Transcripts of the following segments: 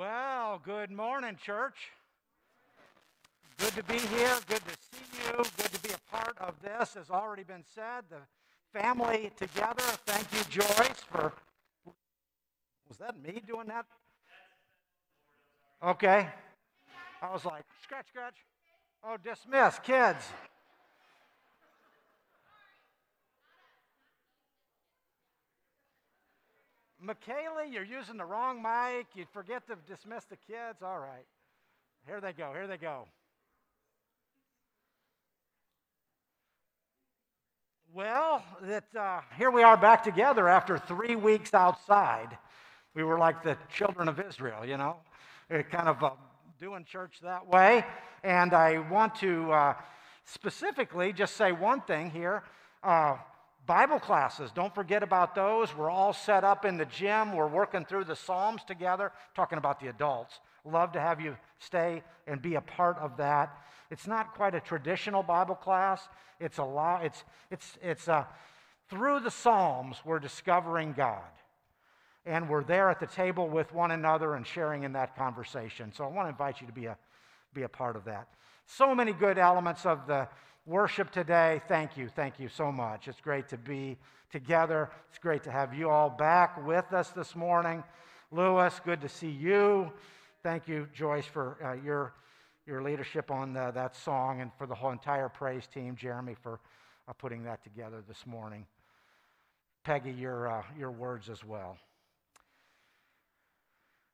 Well, good morning, church. Good to be here. Good to see you. Good to be a part of this. Has already been said. The family together. Thank you, Joyce, for. Was that me doing that? Okay. I was like, scratch, scratch. Oh, dismiss, kids. Michaela, you're using the wrong mic. You forget to dismiss the kids. All right. Here they go. Here they go. Well, that uh, here we are back together after three weeks outside. We were like the children of Israel, you know, kind of uh, doing church that way. And I want to uh, specifically just say one thing here. Bible classes, don't forget about those. We're all set up in the gym. We're working through the Psalms together, talking about the adults. Love to have you stay and be a part of that. It's not quite a traditional Bible class. It's a lot, it's, it's, it's uh, through the Psalms, we're discovering God. And we're there at the table with one another and sharing in that conversation. So I want to invite you to be a, be a part of that. So many good elements of the worship today. Thank you. Thank you so much. It's great to be together. It's great to have you all back with us this morning. Lewis, good to see you. Thank you, Joyce, for uh, your, your leadership on the, that song and for the whole entire praise team. Jeremy, for uh, putting that together this morning. Peggy, your, uh, your words as well.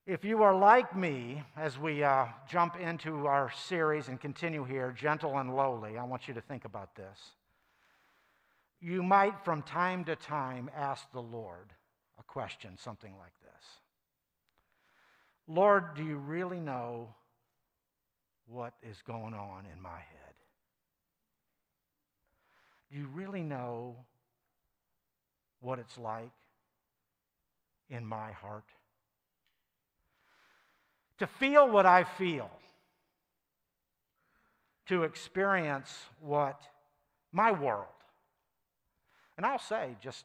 If you are like me, as we uh, jump into our series and continue here, gentle and lowly, I want you to think about this. You might, from time to time, ask the Lord a question, something like this Lord, do you really know what is going on in my head? Do you really know what it's like in my heart? To feel what I feel, to experience what my world. And I'll say, just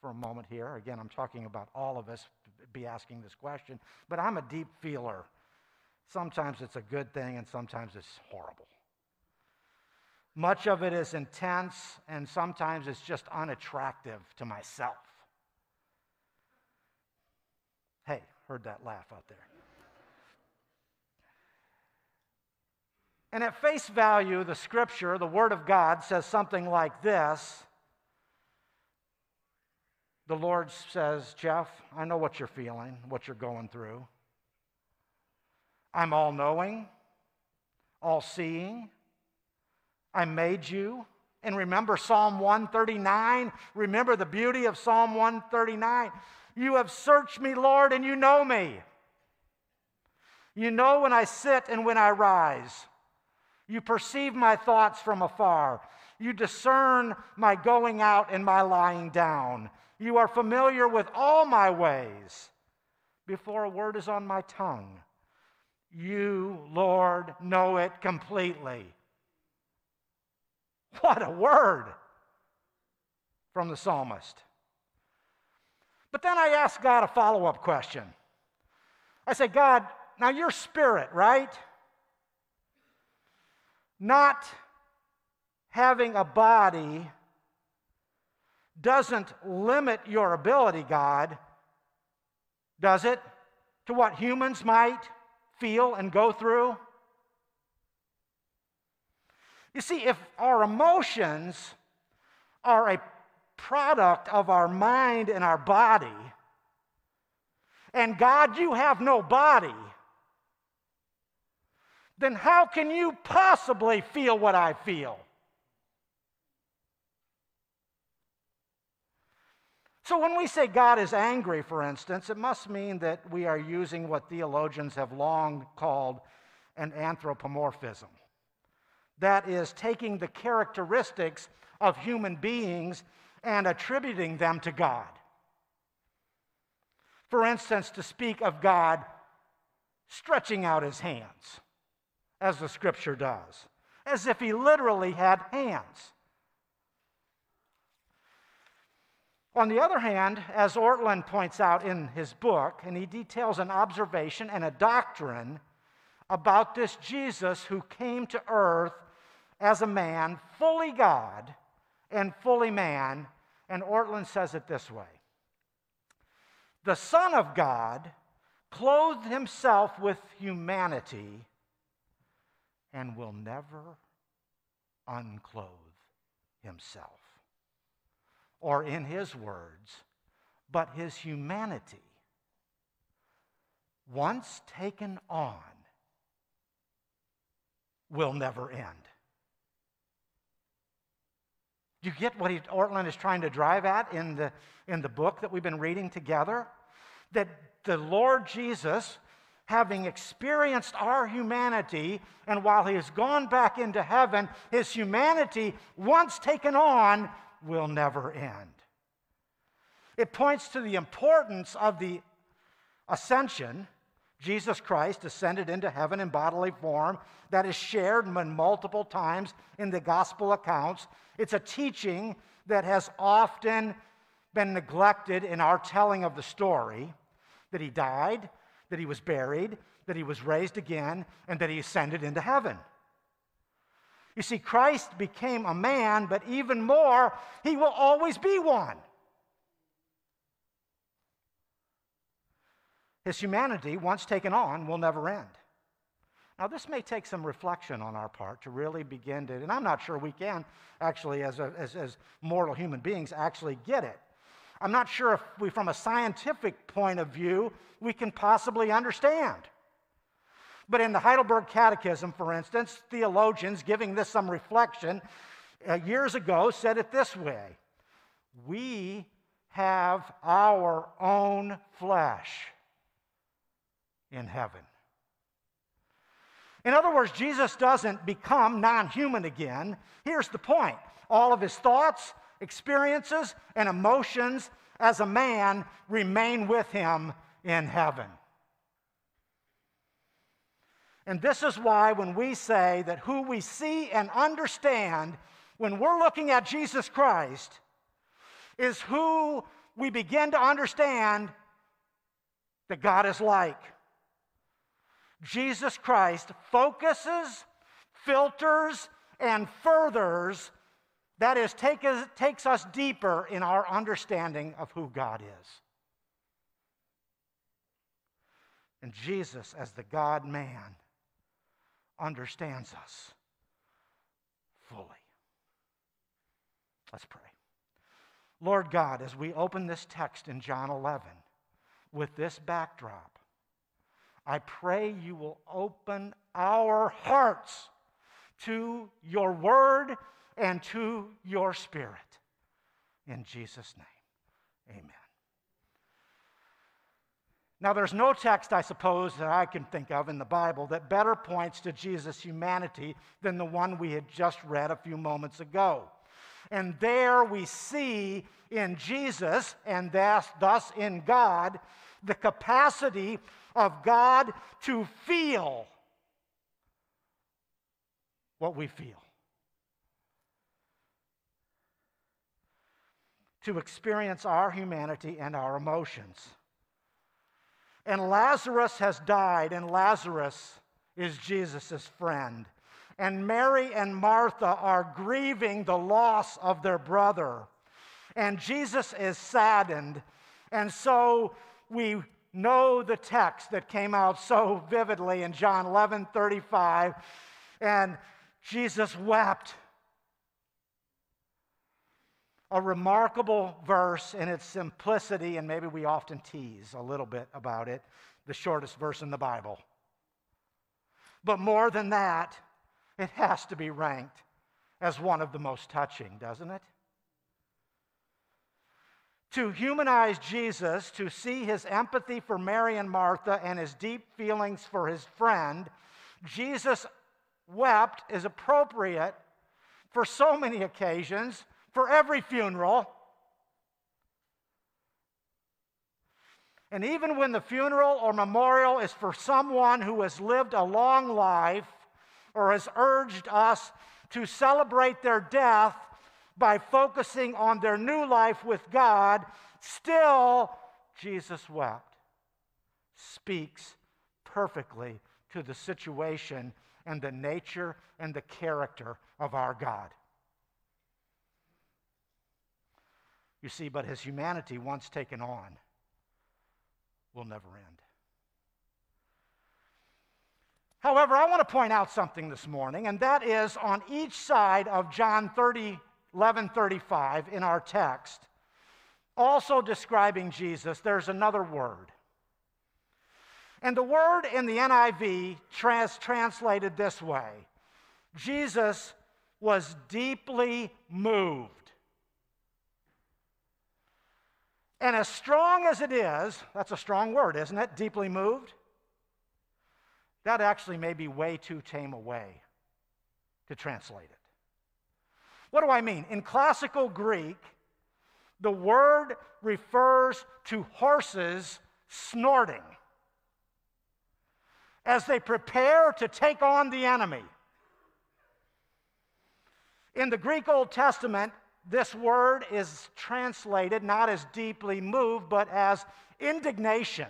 for a moment here, again, I'm talking about all of us be asking this question, but I'm a deep feeler. Sometimes it's a good thing, and sometimes it's horrible. Much of it is intense, and sometimes it's just unattractive to myself. Hey, heard that laugh out there. And at face value, the scripture, the Word of God, says something like this. The Lord says, Jeff, I know what you're feeling, what you're going through. I'm all knowing, all seeing. I made you. And remember Psalm 139. Remember the beauty of Psalm 139. You have searched me, Lord, and you know me. You know when I sit and when I rise. You perceive my thoughts from afar. You discern my going out and my lying down. You are familiar with all my ways before a word is on my tongue. You, Lord, know it completely. What a word from the psalmist. But then I ask God a follow up question. I say, God, now you're spirit, right? Not having a body doesn't limit your ability, God, does it? To what humans might feel and go through? You see, if our emotions are a product of our mind and our body, and God, you have no body, then how can you possibly feel what I feel? So, when we say God is angry, for instance, it must mean that we are using what theologians have long called an anthropomorphism. That is, taking the characteristics of human beings and attributing them to God. For instance, to speak of God stretching out his hands as the scripture does, as if he literally had hands. On the other hand, as Ortlund points out in his book, and he details an observation and a doctrine about this Jesus who came to earth as a man, fully God and fully man. And Ortlund says it this way The Son of God clothed himself with humanity and will never unclothe himself or in his words, but his humanity, once taken on, will never end. Do you get what he, Ortlund is trying to drive at in the, in the book that we've been reading together? That the Lord Jesus, having experienced our humanity, and while he has gone back into heaven, his humanity, once taken on, will never end. It points to the importance of the ascension. Jesus Christ ascended into heaven in bodily form that is shared multiple times in the gospel accounts. It's a teaching that has often been neglected in our telling of the story that he died, that he was buried, that he was raised again, and that he ascended into heaven. You see, Christ became a man, but even more, he will always be one. His humanity, once taken on, will never end. Now, this may take some reflection on our part to really begin to, and I'm not sure we can actually, as, a, as, as mortal human beings, actually get it. I'm not sure if we, from a scientific point of view, we can possibly understand. But in the Heidelberg Catechism, for instance, theologians giving this some reflection uh, years ago said it this way We have our own flesh in heaven. In other words, Jesus doesn't become non human again. Here's the point all of his thoughts, experiences, and emotions as a man remain with him in heaven. And this is why, when we say that who we see and understand when we're looking at Jesus Christ is who we begin to understand that God is like. Jesus Christ focuses, filters, and furthers, that is, take us, takes us deeper in our understanding of who God is. And Jesus, as the God man, understands us fully. Let's pray. Lord God, as we open this text in John 11 with this backdrop, I pray you will open our hearts to your word and to your spirit. In Jesus' name, amen. Now, there's no text, I suppose, that I can think of in the Bible that better points to Jesus' humanity than the one we had just read a few moments ago. And there we see in Jesus, and thus, in God, the capacity of God to feel what we feel. To experience our humanity and our emotions. And Lazarus has died, and Lazarus is Jesus' friend. And Mary and Martha are grieving the loss of their brother. And Jesus is saddened. And so we know the text that came out so vividly in John 11 35. And Jesus wept a remarkable verse in its simplicity, and maybe we often tease a little bit about it, the shortest verse in the Bible. But more than that, it has to be ranked as one of the most touching, doesn't it? To humanize Jesus, to see his empathy for Mary and Martha and his deep feelings for his friend, Jesus wept is appropriate for so many occasions for every funeral. And even when the funeral or memorial is for someone who has lived a long life or has urged us to celebrate their death by focusing on their new life with God, still Jesus wept, speaks perfectly to the situation and the nature and the character of our God. You see, but his humanity, once taken on, will never end. However, I want to point out something this morning, and that is on each side of John 30, 11 35 in our text, also describing Jesus, there's another word. And the word in the NIV trans- translated this way Jesus was deeply moved. And as strong as it is, that's a strong word, isn't it? Deeply moved. That actually may be way too tame a way to translate it. What do I mean? In classical Greek, the word refers to horses snorting as they prepare to take on the enemy. In the Greek Old Testament, this word is translated not as deeply moved, but as indignation.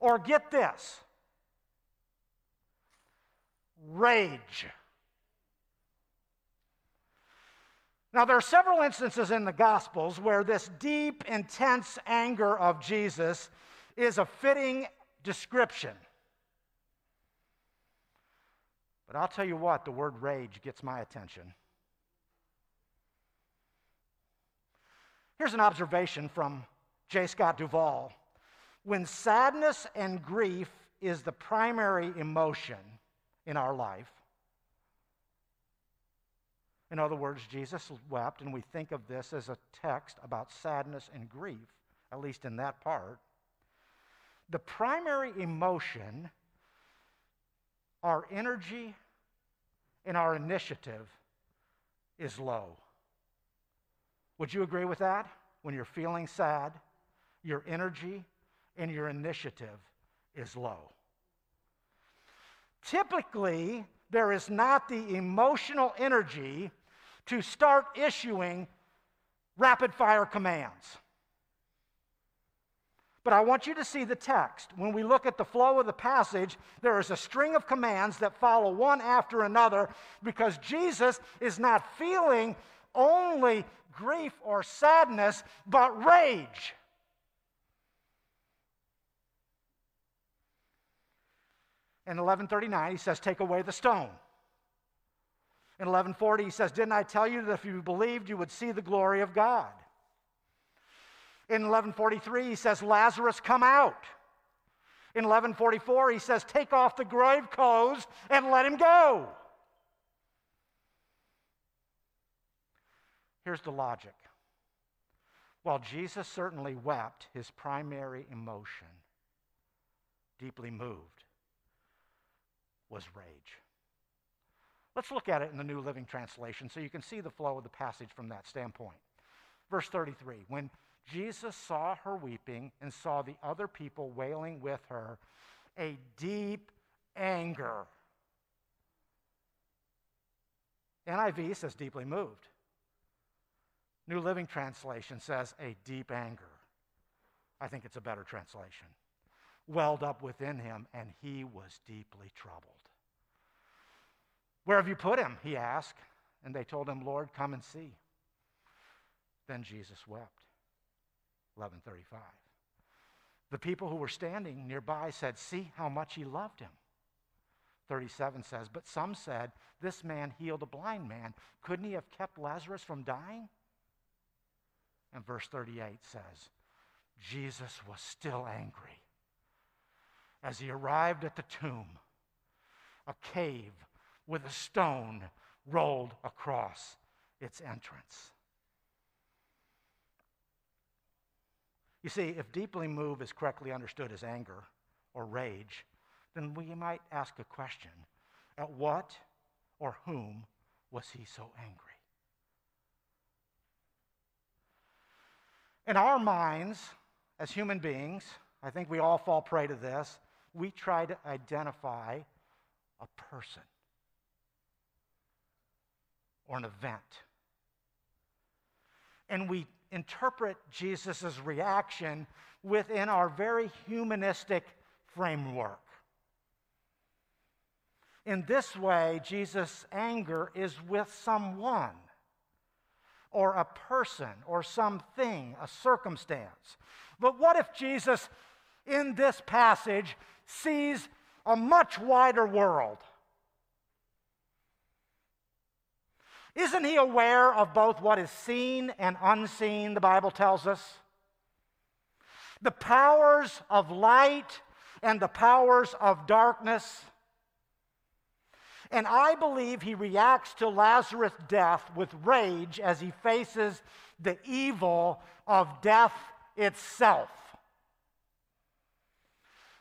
Or get this rage. Now, there are several instances in the Gospels where this deep, intense anger of Jesus is a fitting description. But I'll tell you what, the word rage gets my attention. Here's an observation from J. Scott Duvall. When sadness and grief is the primary emotion in our life, in other words, Jesus wept, and we think of this as a text about sadness and grief, at least in that part. The primary emotion, our energy, and our initiative is low. Would you agree with that? When you're feeling sad, your energy and your initiative is low. Typically, there is not the emotional energy to start issuing rapid fire commands. But I want you to see the text. When we look at the flow of the passage, there is a string of commands that follow one after another because Jesus is not feeling only grief or sadness, but rage. In 1139, he says, Take away the stone. In 1140, he says, Didn't I tell you that if you believed, you would see the glory of God? In 1143, he says, Lazarus, come out. In 1144, he says, Take off the grave clothes and let him go. Here's the logic. While Jesus certainly wept, his primary emotion, deeply moved, was rage. Let's look at it in the New Living Translation so you can see the flow of the passage from that standpoint. Verse 33 When Jesus saw her weeping and saw the other people wailing with her, a deep anger. NIV says deeply moved. New Living Translation says a deep anger. I think it's a better translation. Welled up within him, and he was deeply troubled. Where have you put him? He asked. And they told him, Lord, come and see. Then Jesus wept. 1135. The people who were standing nearby said, See how much he loved him. 37 says, But some said, This man healed a blind man. Couldn't he have kept Lazarus from dying? And verse 38 says, Jesus was still angry. As he arrived at the tomb, a cave with a stone rolled across its entrance. You see, if deeply moved is correctly understood as anger or rage, then we might ask a question At what or whom was he so angry? In our minds, as human beings, I think we all fall prey to this. We try to identify a person or an event and we interpret Jesus' reaction within our very humanistic framework. In this way, Jesus' anger is with someone or a person or something, a circumstance. But what if Jesus, in this passage, sees a much wider world? Isn't he aware of both what is seen and unseen, the Bible tells us? The powers of light and the powers of darkness. And I believe he reacts to Lazarus' death with rage as he faces the evil of death itself.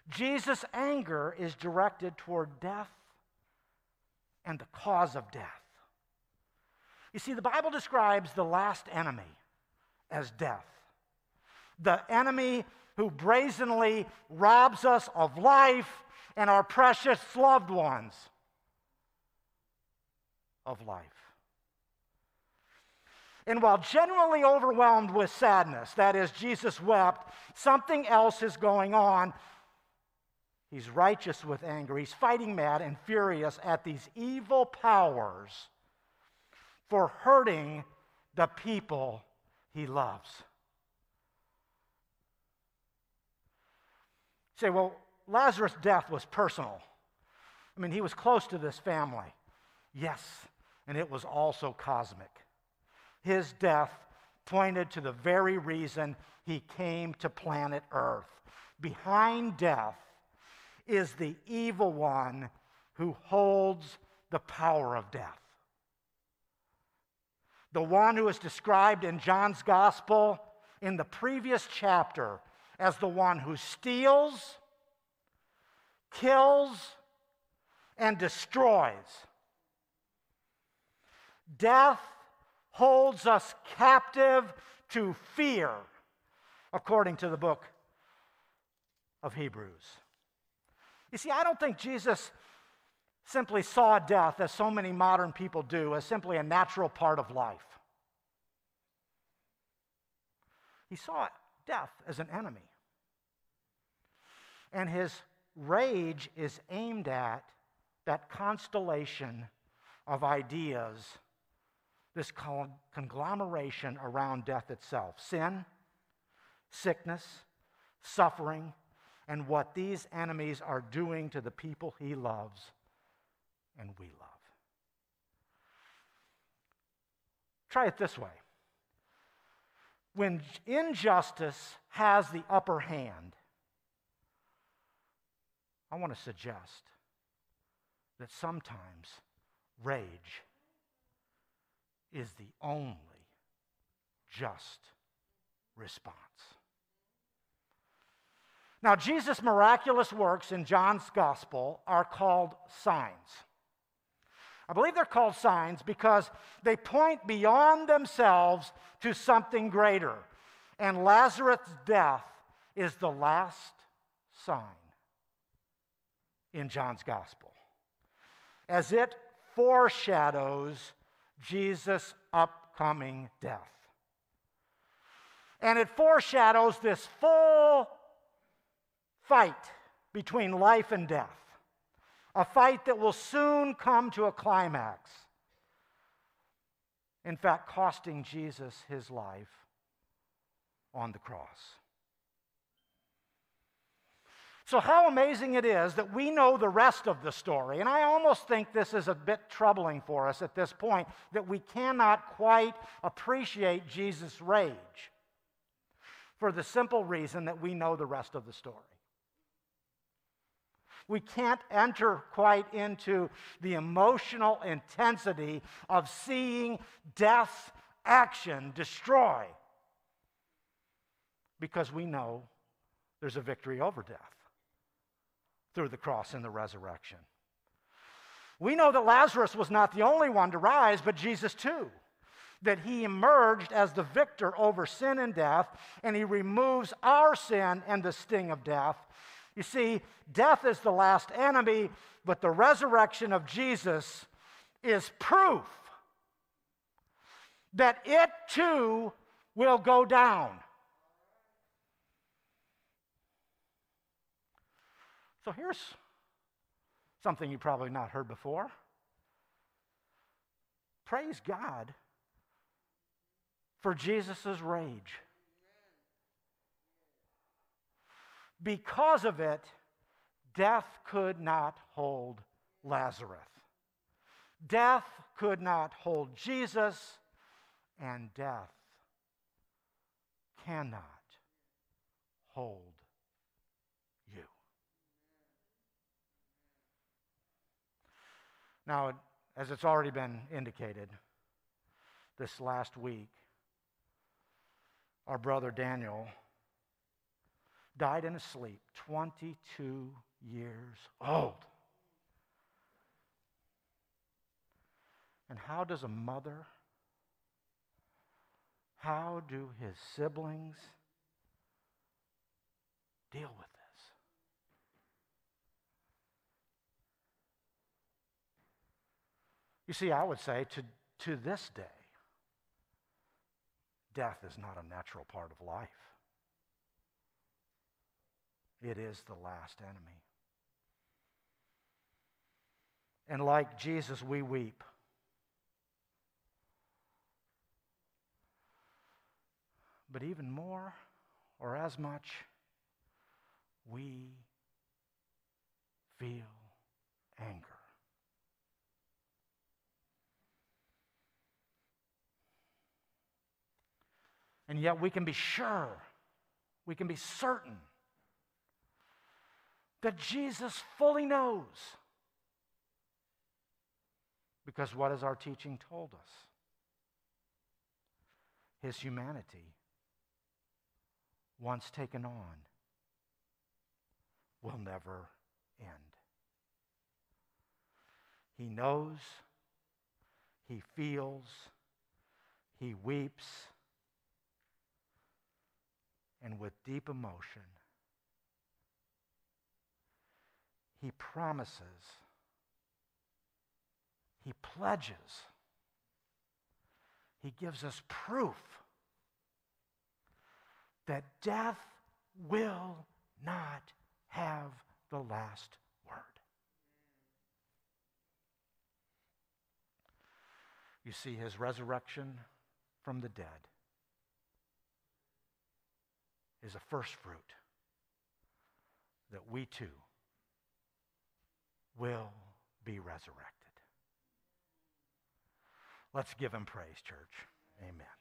Jesus' anger is directed toward death and the cause of death. You see, the Bible describes the last enemy as death. The enemy who brazenly robs us of life and our precious loved ones of life. And while generally overwhelmed with sadness, that is, Jesus wept, something else is going on. He's righteous with anger. He's fighting mad and furious at these evil powers for hurting the people he loves. Say, well, Lazarus' death was personal. I mean, he was close to this family. Yes, and it was also cosmic. His death pointed to the very reason he came to planet Earth. Behind death is the evil one who holds the power of death the one who is described in John's gospel in the previous chapter as the one who steals, kills, and destroys. Death holds us captive to fear, according to the book of Hebrews. You see, I don't think Jesus simply saw death, as so many modern people do, as simply a natural part of life. He saw death as an enemy. And his rage is aimed at that constellation of ideas, this conglomeration around death itself sin, sickness, suffering, and what these enemies are doing to the people he loves and we love. Try it this way when injustice has the upper hand, I want to suggest that sometimes rage is the only just response. Now, Jesus' miraculous works in John's gospel are called signs. I believe they're called signs because they point beyond themselves to something greater. And Lazarus' death is the last sign in John's gospel, as it foreshadows Jesus' upcoming death. And it foreshadows this full fight between life and death a fight that will soon come to a climax. In fact, costing Jesus his life on the cross. So, how amazing it is that we know the rest of the story. And I almost think this is a bit troubling for us at this point that we cannot quite appreciate Jesus' rage for the simple reason that we know the rest of the story we can't enter quite into the emotional intensity of seeing death's action destroy because we know there's a victory over death through the cross and the resurrection. We know that Lazarus was not the only one to rise, but Jesus too. That he emerged as the victor over sin and death, and he removes our sin and the sting of death you see, death is the last enemy, but the resurrection of Jesus is proof that it too will go down. So here's something you probably not heard before. Praise God for Jesus' rage. Because of it, death could not hold Lazarus. Death could not hold Jesus, and death cannot hold you. Now, as it's already been indicated this last week, our brother Daniel died in his sleep, 22 years old. And how does a mother, how do his siblings deal with this? You see, I would say to, to this day, death is not a natural part of life. It is the last enemy. And like Jesus, we weep. But even more, or as much, we feel anger. And yet we can be sure, we can be certain that Jesus fully knows. Because what has our teaching told us? His humanity, once taken on, will never end. He knows, he feels, he weeps, and with deep emotion, he promises, he pledges, he gives us proof that death will not have the last word. You see, his resurrection from the dead is a first fruit that we too will be resurrected. Let's give him praise, church. Amen.